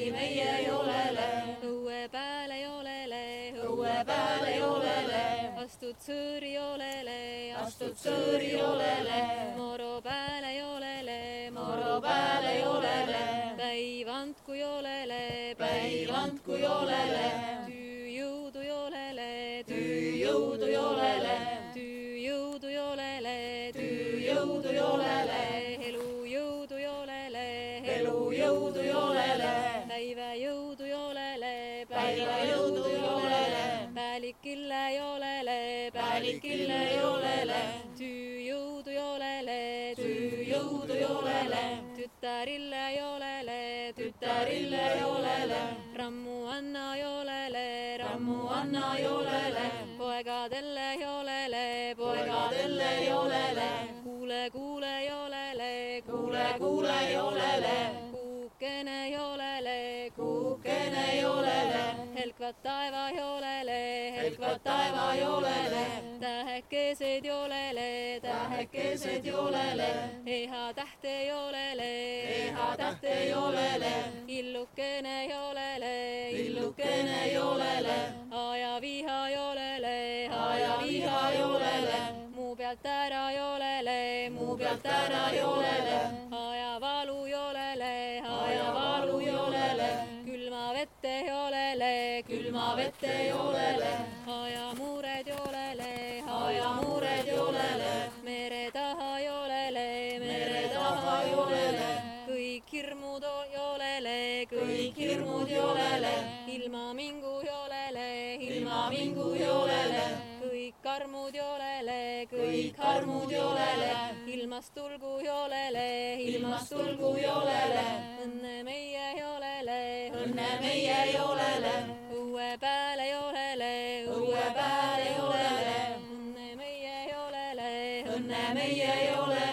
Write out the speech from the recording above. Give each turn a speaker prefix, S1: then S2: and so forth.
S1: ei meie joolele. õue peale joolele, õue peale joolele. astud sõõri joolele,
S2: astud sõõri joolele.
S1: moro peale joolele,
S2: moro peale joolele.
S1: päiv andku joolele,
S2: päiv andku joolele.
S1: tüü jõudu
S2: joolele, tüü
S1: jõudu joolele.
S2: tüü jõudu
S1: joolele, tüü
S2: jõudu joolele.
S1: elu jõudu joolele, elu jõudu joolele olele,
S2: päivajõudu olele,
S1: pälikille olele,
S2: pälikille olele,
S1: tüüjõudu olele,
S2: tüüjõudu olele,
S1: tütarille olele,
S2: tütarille olele,
S1: rammu anna olele,
S2: rammu anna olele,
S1: poegadelle olele,
S2: poegadelle olele,
S1: kuule, kuule olele,
S2: kuule, kuule olele,
S1: kuukene helkvad taeva olele,
S2: helkvad taeva olele,
S1: tähekesed olele,
S2: tähekesed olele,
S1: eha tähte olele,
S2: eha tähte olele,
S1: illukene olele,
S2: illukene olele,
S1: aja viha olele,
S2: aja viha olele,
S1: muu pealt ära olele,
S2: muu pealt ära olele, joolele,
S1: külma vette
S2: joolele,
S1: aja muured joolele,
S2: aja muured joolele,
S1: mere taha joolele,
S2: mere taha joolele,
S1: kõik hirmud joolele,
S2: kõik hirmud joolele,
S1: ilma mingu joolele,
S2: ilma mingu joolele,
S1: kõik armud joolele,
S2: kõik armud joolele,
S1: ilmast tulgu joolele,
S2: ilmast tulgu joolele, õnne meie joolele, õnne meie joolele. meie ei ole